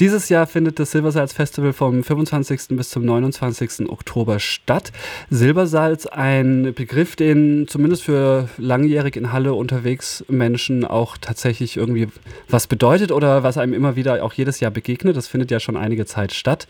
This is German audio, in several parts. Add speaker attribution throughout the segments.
Speaker 1: Dieses Jahr findet das Silbersalz Festival vom 25. bis zum 29. Oktober statt. Silbersalz, ein Begriff, den zumindest für langjährig in Halle unterwegs Menschen auch tatsächlich irgendwie was bedeutet oder was einem immer wieder auch jedes Jahr begegnet. Das findet ja schon einige Zeit statt.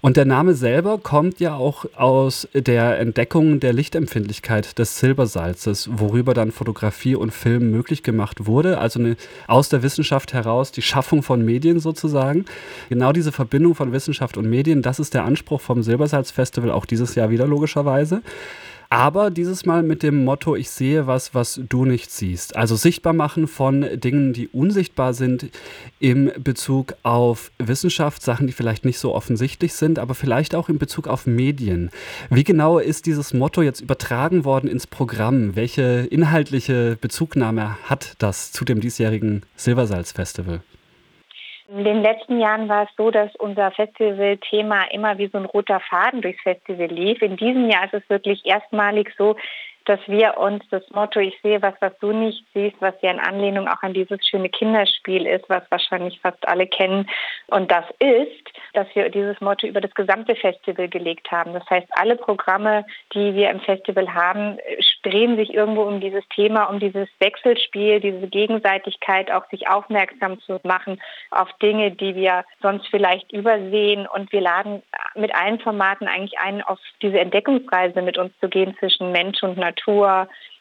Speaker 1: Und der Name selber kommt ja auch aus der Entdeckung der Lichtempfindlichkeit des Silbersalzes, worüber dann Fotografie und Film möglich gemacht wurde. Also eine, aus der Wissenschaft heraus die Schaffung von Medien sozusagen. Genau diese Verbindung von Wissenschaft und Medien, das ist der Anspruch vom Silbersalz-Festival, auch dieses Jahr wieder logischerweise. Aber dieses Mal mit dem Motto, ich sehe was, was du nicht siehst. Also sichtbar machen von Dingen, die unsichtbar sind im Bezug auf Wissenschaft, Sachen, die vielleicht nicht so offensichtlich sind, aber vielleicht auch in Bezug auf Medien. Wie genau ist dieses Motto jetzt übertragen worden ins Programm? Welche inhaltliche Bezugnahme hat das zu dem diesjährigen Silbersalz-Festival?
Speaker 2: In den letzten Jahren war es so, dass unser Festivalthema immer wie so ein roter Faden durchs Festival lief. In diesem Jahr ist es wirklich erstmalig so, dass wir uns das Motto Ich sehe was, was du nicht siehst, was ja in Anlehnung auch an dieses schöne Kinderspiel ist, was wahrscheinlich fast alle kennen. Und das ist, dass wir dieses Motto über das gesamte Festival gelegt haben. Das heißt, alle Programme, die wir im Festival haben, drehen sich irgendwo um dieses Thema, um dieses Wechselspiel, diese Gegenseitigkeit, auch sich aufmerksam zu machen auf Dinge, die wir sonst vielleicht übersehen. Und wir laden mit allen Formaten eigentlich ein, auf diese Entdeckungsreise mit uns zu gehen zwischen Mensch und Natur,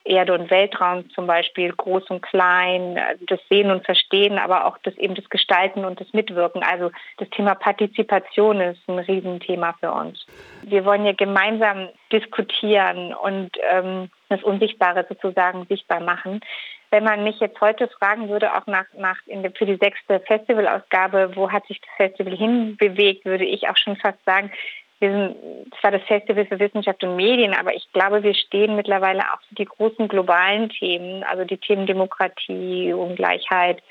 Speaker 2: Erde und Weltraum zum Beispiel, groß und klein, das Sehen und Verstehen, aber auch das eben das Gestalten und das Mitwirken. Also das Thema Partizipation ist ein Riesenthema für uns. Wir wollen ja gemeinsam diskutieren und ähm, das Unsichtbare sozusagen sichtbar machen. Wenn man mich jetzt heute fragen würde, auch nach, nach in der, für die sechste Festivalausgabe, wo hat sich das Festival hinbewegt, würde ich auch schon fast sagen, wir sind zwar das Festival für Wissenschaft und Medien, aber ich glaube, wir stehen mittlerweile auch für die großen globalen Themen, also die Themen Demokratie, Ungleichheit,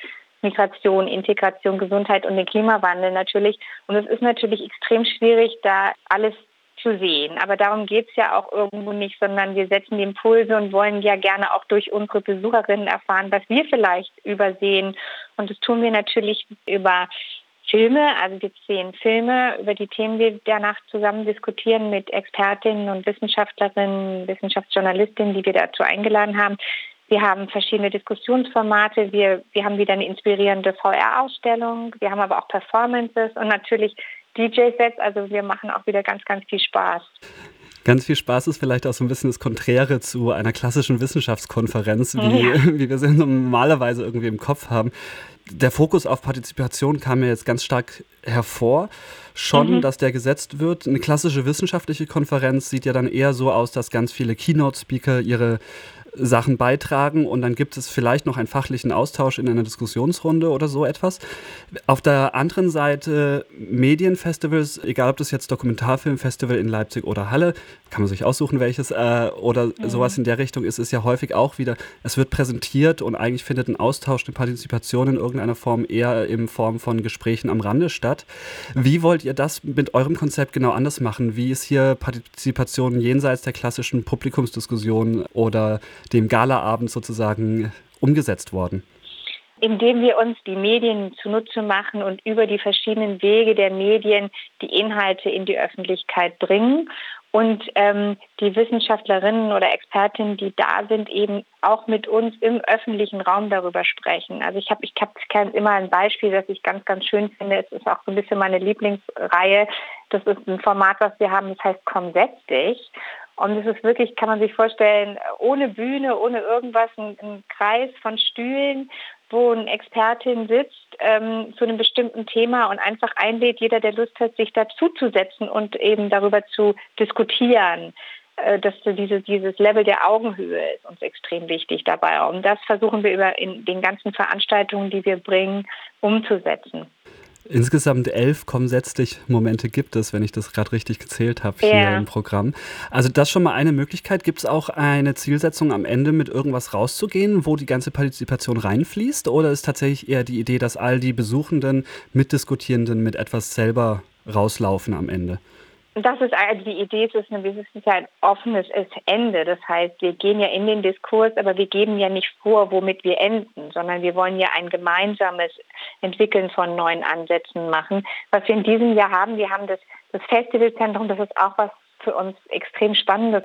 Speaker 2: Migration, Integration, Gesundheit und den Klimawandel natürlich. Und es ist natürlich extrem schwierig, da alles zu sehen. Aber darum geht es ja auch irgendwo nicht, sondern wir setzen die Impulse und wollen ja gerne auch durch unsere Besucherinnen erfahren, was wir vielleicht übersehen. Und das tun wir natürlich über Filme, also wir sehen Filme, über die Themen wir danach zusammen diskutieren mit Expertinnen und Wissenschaftlerinnen, Wissenschaftsjournalistinnen, die wir dazu eingeladen haben. Wir haben verschiedene Diskussionsformate. Wir, wir haben wieder eine inspirierende VR-Ausstellung. Wir haben aber auch Performances und natürlich DJ-Sets. Also wir machen auch wieder ganz, ganz viel Spaß.
Speaker 1: Ganz viel Spaß ist vielleicht auch so ein bisschen das Konträre zu einer klassischen Wissenschaftskonferenz, wie, ja. wie wir sie normalerweise irgendwie im Kopf haben der Fokus auf Partizipation kam ja jetzt ganz stark hervor. Schon, mhm. dass der gesetzt wird. Eine klassische wissenschaftliche Konferenz sieht ja dann eher so aus, dass ganz viele Keynote-Speaker ihre Sachen beitragen und dann gibt es vielleicht noch einen fachlichen Austausch in einer Diskussionsrunde oder so etwas. Auf der anderen Seite Medienfestivals, egal ob das jetzt Dokumentarfilmfestival in Leipzig oder Halle, kann man sich aussuchen welches, äh, oder mhm. sowas in der Richtung ist, ist ja häufig auch wieder, es wird präsentiert und eigentlich findet ein Austausch, eine Partizipation in irgendeiner Form eher in Form von Gesprächen am Rande statt. Wie wollt ihr das mit eurem Konzept genau anders machen? Wie ist hier Partizipation jenseits der klassischen Publikumsdiskussion oder dem Galaabend sozusagen umgesetzt worden?
Speaker 2: Indem wir uns die Medien zunutze machen und über die verschiedenen Wege der Medien die Inhalte in die Öffentlichkeit bringen und ähm, die Wissenschaftlerinnen oder Expertinnen, die da sind, eben auch mit uns im öffentlichen Raum darüber sprechen. Also ich habe ich hab immer ein Beispiel, das ich ganz, ganz schön finde. Es ist auch so ein bisschen meine Lieblingsreihe. Das ist ein Format, was wir haben, das heißt Komm, setz dich. Und es ist wirklich, kann man sich vorstellen, ohne Bühne, ohne irgendwas, ein, ein Kreis von Stühlen, wo eine Expertin sitzt ähm, zu einem bestimmten Thema und einfach einlädt, jeder, der Lust hat, sich dazuzusetzen und eben darüber zu diskutieren. Äh, dass diese, dieses Level der Augenhöhe ist uns extrem wichtig dabei. Und das versuchen wir über in den ganzen Veranstaltungen, die wir bringen, umzusetzen.
Speaker 1: Insgesamt elf Komm, setz dich Momente gibt es, wenn ich das gerade richtig gezählt habe hier yeah. im Programm. Also das schon mal eine Möglichkeit. Gibt es auch eine Zielsetzung am Ende mit irgendwas rauszugehen, wo die ganze Partizipation reinfließt? Oder ist tatsächlich eher die Idee, dass all die Besuchenden, Mitdiskutierenden mit etwas selber rauslaufen am Ende?
Speaker 2: Das ist also die Idee, es ist, eine, ist ein offenes Ende. Das heißt, wir gehen ja in den Diskurs, aber wir geben ja nicht vor, womit wir enden, sondern wir wollen ja ein gemeinsames Entwickeln von neuen Ansätzen machen. Was wir in diesem Jahr haben, wir haben das, das Festivalzentrum, das ist auch was für uns extrem Spannendes.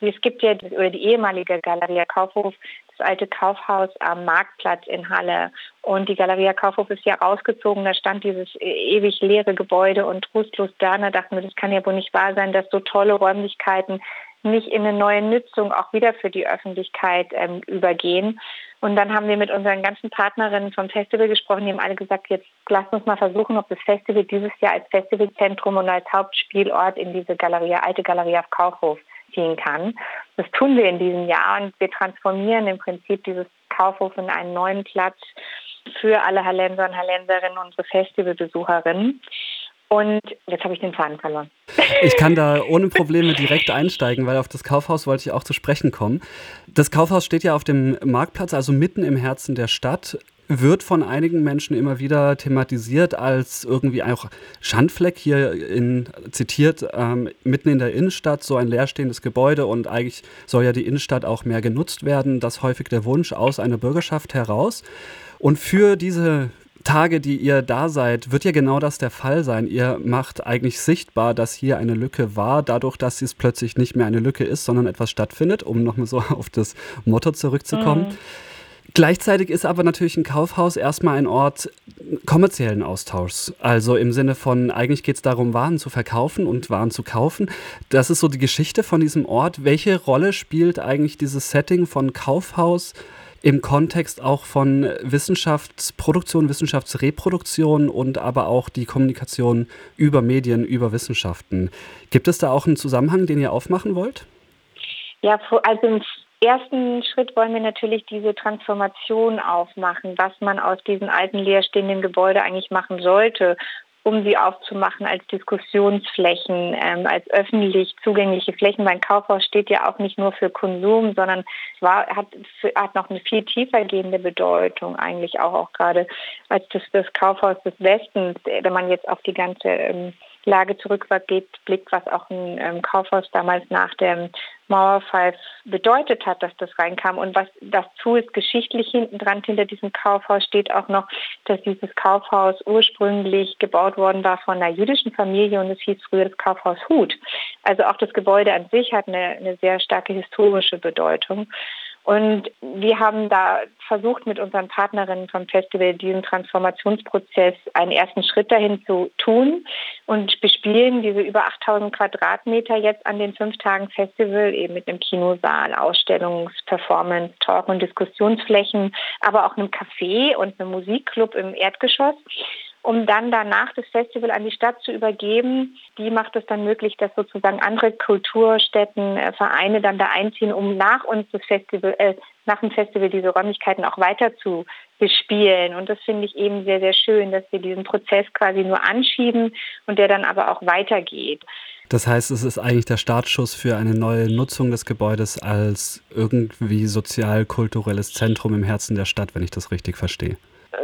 Speaker 2: Es gibt ja oder die ehemalige Galeria Kaufhof, das alte Kaufhaus am Marktplatz in Halle. Und die Galeria Kaufhof ist ja rausgezogen. Da stand dieses e-, ewig leere Gebäude und trostlos da. Da dachten wir, das kann ja wohl nicht wahr sein, dass so tolle Räumlichkeiten nicht in eine neue Nutzung auch wieder für die Öffentlichkeit ähm, übergehen. Und dann haben wir mit unseren ganzen Partnerinnen vom Festival gesprochen. Die haben alle gesagt, jetzt lasst uns mal versuchen, ob das Festival dieses Jahr als Festivalzentrum und als Hauptspielort in diese Galerie, alte Galerie auf Kaufhof ziehen kann. Das tun wir in diesem Jahr und wir transformieren im Prinzip dieses Kaufhof in einen neuen Platz für alle Hallenser und Hallenserinnen, unsere Festivalbesucherinnen. Und jetzt habe ich den Faden verloren.
Speaker 1: Ich kann da ohne Probleme direkt einsteigen, weil auf das Kaufhaus wollte ich auch zu sprechen kommen. Das Kaufhaus steht ja auf dem Marktplatz, also mitten im Herzen der Stadt wird von einigen Menschen immer wieder thematisiert als irgendwie auch Schandfleck hier in, zitiert, ähm, mitten in der Innenstadt, so ein leerstehendes Gebäude und eigentlich soll ja die Innenstadt auch mehr genutzt werden. Das häufig der Wunsch aus einer Bürgerschaft heraus. Und für diese Tage, die ihr da seid, wird ja genau das der Fall sein. Ihr macht eigentlich sichtbar, dass hier eine Lücke war, dadurch, dass es plötzlich nicht mehr eine Lücke ist, sondern etwas stattfindet, um nochmal so auf das Motto zurückzukommen. Mhm. Gleichzeitig ist aber natürlich ein Kaufhaus erstmal ein Ort kommerziellen Austauschs. Also im Sinne von, eigentlich geht es darum, Waren zu verkaufen und Waren zu kaufen. Das ist so die Geschichte von diesem Ort. Welche Rolle spielt eigentlich dieses Setting von Kaufhaus im Kontext auch von Wissenschaftsproduktion, Wissenschaftsreproduktion und aber auch die Kommunikation über Medien, über Wissenschaften? Gibt es da auch einen Zusammenhang, den ihr aufmachen wollt?
Speaker 2: Ja, also ersten Schritt wollen wir natürlich diese Transformation aufmachen, was man aus diesen alten leerstehenden Gebäuden eigentlich machen sollte, um sie aufzumachen als Diskussionsflächen, ähm, als öffentlich zugängliche Flächen. Mein Kaufhaus steht ja auch nicht nur für Konsum, sondern war, hat, hat noch eine viel tiefer gehende Bedeutung eigentlich auch, auch gerade als das, das Kaufhaus des Westens, wenn man jetzt auf die ganze ähm, Lage zurückblickt, was auch ein ähm, Kaufhaus damals nach dem Mauerfall bedeutet hat, dass das reinkam. Und was dazu ist, geschichtlich hinten dran, hinter diesem Kaufhaus steht auch noch, dass dieses Kaufhaus ursprünglich gebaut worden war von einer jüdischen Familie und es hieß früher das Kaufhaus Hut. Also auch das Gebäude an sich hat eine, eine sehr starke historische Bedeutung. Und wir haben da versucht, mit unseren Partnerinnen vom Festival diesen Transformationsprozess einen ersten Schritt dahin zu tun und bespielen diese über 8000 Quadratmeter jetzt an den fünf Tagen Festival eben mit einem Kinosaal, Ausstellungs-, Performance-, Talk- und Diskussionsflächen, aber auch einem Café und einem Musikclub im Erdgeschoss um dann danach das Festival an die Stadt zu übergeben. Die macht es dann möglich, dass sozusagen andere Kulturstätten, äh, Vereine dann da einziehen, um nach uns das Festival, äh, nach dem Festival diese Räumlichkeiten auch weiter zu bespielen. Und das finde ich eben sehr, sehr schön, dass wir diesen Prozess quasi nur anschieben und der dann aber auch weitergeht.
Speaker 1: Das heißt, es ist eigentlich der Startschuss für eine neue Nutzung des Gebäudes als irgendwie sozial-kulturelles Zentrum im Herzen der Stadt, wenn ich das richtig verstehe.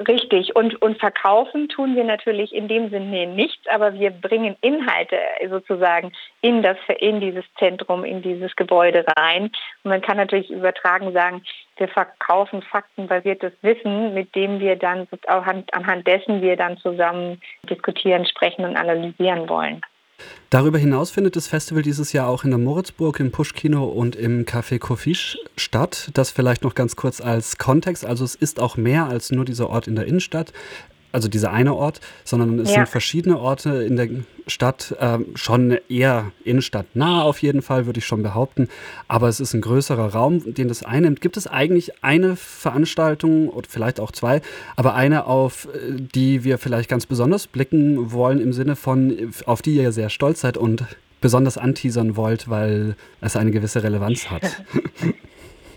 Speaker 2: Richtig. Und, und verkaufen tun wir natürlich in dem Sinne nichts, aber wir bringen Inhalte sozusagen in, das, in dieses Zentrum, in dieses Gebäude rein. Und man kann natürlich übertragen sagen, wir verkaufen faktenbasiertes Wissen, mit dem wir dann anhand dessen wir dann zusammen diskutieren, sprechen und analysieren wollen.
Speaker 1: Darüber hinaus findet das Festival dieses Jahr auch in der Moritzburg, im Pushkino und im Café Kofisch statt. Das vielleicht noch ganz kurz als Kontext. Also es ist auch mehr als nur dieser Ort in der Innenstadt also dieser eine Ort, sondern es ja. sind verschiedene Orte in der Stadt, äh, schon eher innenstadtnah auf jeden Fall, würde ich schon behaupten. Aber es ist ein größerer Raum, den das einnimmt. Gibt es eigentlich eine Veranstaltung oder vielleicht auch zwei, aber eine, auf äh, die wir vielleicht ganz besonders blicken wollen, im Sinne von, auf die ihr sehr stolz seid und besonders anteasern wollt, weil es eine gewisse Relevanz hat?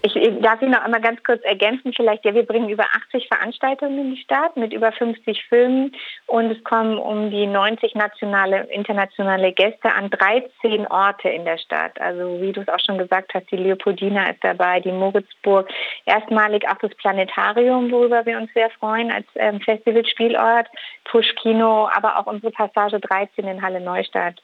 Speaker 2: Ich darf ihn noch einmal ganz kurz ergänzen, vielleicht, ja, wir bringen über 80 Veranstaltungen in die Stadt mit über 50 Filmen und es kommen um die 90 nationale, internationale Gäste an 13 Orte in der Stadt. Also wie du es auch schon gesagt hast, die Leopoldina ist dabei, die Moritzburg, erstmalig auch das Planetarium, worüber wir uns sehr freuen als ähm, Festivalspielort, Pushkino, aber auch unsere Passage 13 in Halle Neustadt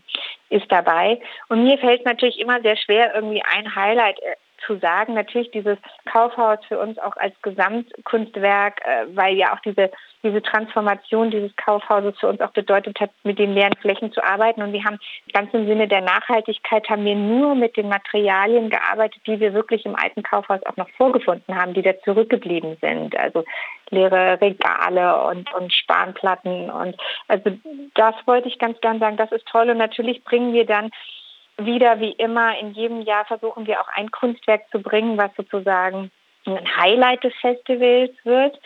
Speaker 2: ist dabei. Und mir fällt es natürlich immer sehr schwer, irgendwie ein Highlight äh, zu sagen. Natürlich dieses Kaufhaus für uns auch als Gesamtkunstwerk, äh, weil ja auch diese, diese Transformation dieses Kaufhauses für uns auch bedeutet hat, mit den leeren Flächen zu arbeiten. Und wir haben ganz im Sinne der Nachhaltigkeit haben wir nur mit den Materialien gearbeitet, die wir wirklich im alten Kaufhaus auch noch vorgefunden haben, die da zurückgeblieben sind. Also leere Regale und, und Spanplatten. Und also das wollte ich ganz gern sagen. Das ist toll. Und natürlich bringen wir dann wieder wie immer in jedem Jahr versuchen wir auch ein Kunstwerk zu bringen, was sozusagen ein Highlight des Festivals wird.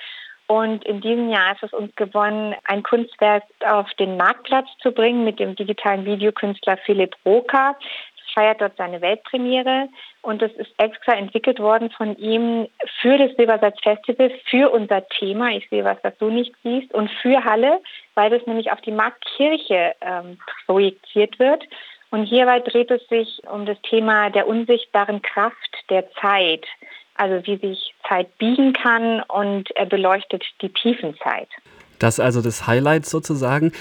Speaker 2: Und in diesem Jahr ist es uns gewonnen, ein Kunstwerk auf den Marktplatz zu bringen mit dem digitalen Videokünstler Philipp Roka. Das feiert dort seine Weltpremiere und es ist extra entwickelt worden von ihm für das Silbersalz Festival, für unser Thema, ich sehe was, was du nicht siehst, und für Halle, weil das nämlich auf die Marktkirche ähm, projiziert wird. Und hierbei dreht es sich um das Thema der unsichtbaren Kraft der Zeit, also wie sich Zeit biegen kann und er beleuchtet die Tiefenzeit.
Speaker 1: Das ist also das Highlight sozusagen.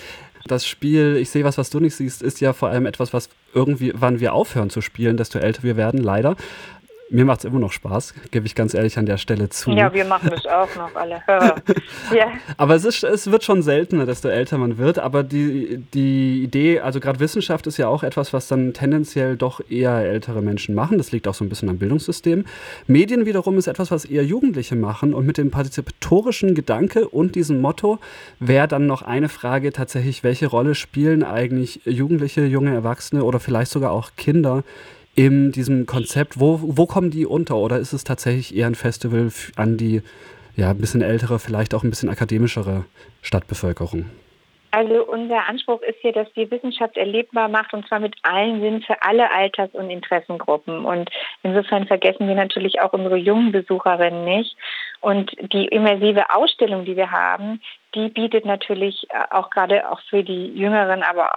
Speaker 1: Das Spiel, ich sehe was, was du nicht siehst, ist ja vor allem etwas, was irgendwie, wann wir aufhören zu spielen, desto älter wir werden, leider. Mir macht es immer noch Spaß, gebe ich ganz ehrlich an der Stelle zu.
Speaker 2: Ja, wir machen es auch noch alle.
Speaker 1: ja. Aber es, ist, es wird schon seltener, desto älter man wird. Aber die, die Idee, also gerade Wissenschaft ist ja auch etwas, was dann tendenziell doch eher ältere Menschen machen. Das liegt auch so ein bisschen am Bildungssystem. Medien wiederum ist etwas, was eher Jugendliche machen. Und mit dem partizipatorischen Gedanke und diesem Motto wäre dann noch eine Frage tatsächlich, welche Rolle spielen eigentlich Jugendliche, junge Erwachsene oder vielleicht sogar auch Kinder in diesem Konzept? Wo, wo kommen die unter? Oder ist es tatsächlich eher ein Festival an die ja, ein bisschen ältere, vielleicht auch ein bisschen akademischere Stadtbevölkerung?
Speaker 2: Also unser Anspruch ist hier, dass die Wissenschaft erlebbar macht und zwar mit allen Sinnen für alle Alters- und Interessengruppen. Und insofern vergessen wir natürlich auch unsere jungen Besucherinnen nicht. Und die immersive Ausstellung, die wir haben, die bietet natürlich auch gerade auch für die Jüngeren, aber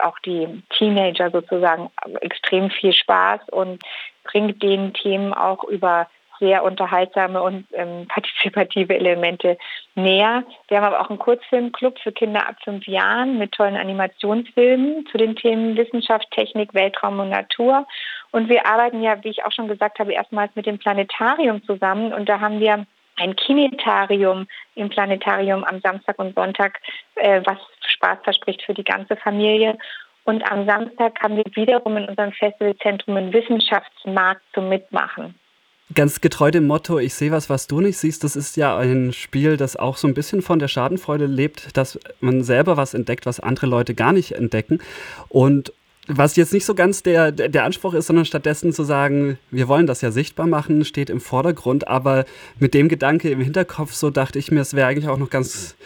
Speaker 2: auch die Teenager sozusagen extrem viel Spaß und bringt den Themen auch über sehr unterhaltsame und ähm, partizipative Elemente näher. Wir haben aber auch einen Kurzfilmclub für Kinder ab fünf Jahren mit tollen Animationsfilmen zu den Themen Wissenschaft, Technik, Weltraum und Natur. Und wir arbeiten ja, wie ich auch schon gesagt habe, erstmals mit dem Planetarium zusammen. Und da haben wir ein Kinetarium im Planetarium am Samstag und Sonntag, äh, was Spaß verspricht für die ganze Familie. Und am Samstag haben wir wiederum in unserem Festivalzentrum einen Wissenschaftsmarkt zum Mitmachen.
Speaker 1: Ganz getreu dem Motto, ich sehe was, was du nicht siehst, das ist ja ein Spiel, das auch so ein bisschen von der Schadenfreude lebt, dass man selber was entdeckt, was andere Leute gar nicht entdecken. Und was jetzt nicht so ganz der, der Anspruch ist, sondern stattdessen zu sagen, wir wollen das ja sichtbar machen, steht im Vordergrund. Aber mit dem Gedanke im Hinterkopf, so dachte ich mir, es wäre eigentlich auch noch ganz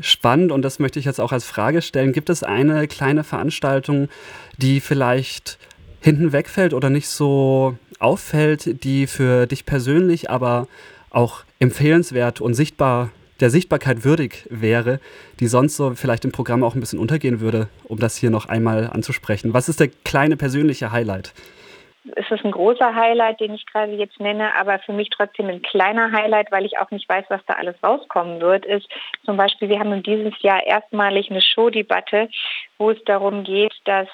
Speaker 1: spannend und das möchte ich jetzt auch als Frage stellen. Gibt es eine kleine Veranstaltung, die vielleicht hinten wegfällt oder nicht so auffällt, die für dich persönlich aber auch empfehlenswert und sichtbar der Sichtbarkeit würdig wäre, die sonst so vielleicht im Programm auch ein bisschen untergehen würde, um das hier noch einmal anzusprechen? Was ist der kleine persönliche Highlight?
Speaker 2: Es ist ein großer Highlight, den ich gerade jetzt nenne, aber für mich trotzdem ein kleiner Highlight, weil ich auch nicht weiß, was da alles rauskommen wird, ist zum Beispiel, wir haben dieses Jahr erstmalig eine Showdebatte, wo es darum geht, dass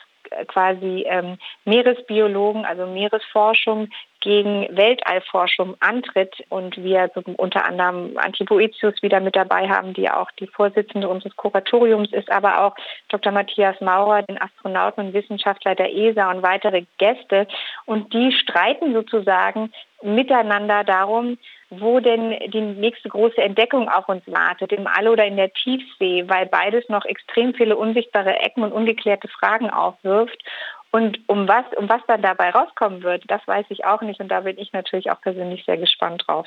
Speaker 2: quasi ähm, Meeresbiologen, also Meeresforschung gegen Weltallforschung antritt und wir unter anderem Antje Boetius wieder mit dabei haben, die auch die Vorsitzende unseres Kuratoriums ist, aber auch Dr. Matthias Maurer, den Astronauten und Wissenschaftler der ESA und weitere Gäste. Und die streiten sozusagen miteinander darum, wo denn die nächste große Entdeckung auf uns wartet, im All oder in der Tiefsee, weil beides noch extrem viele unsichtbare Ecken und ungeklärte Fragen aufwirft. Und um was, um was dann dabei rauskommen wird, das weiß ich auch nicht. Und da bin ich natürlich auch persönlich sehr gespannt drauf.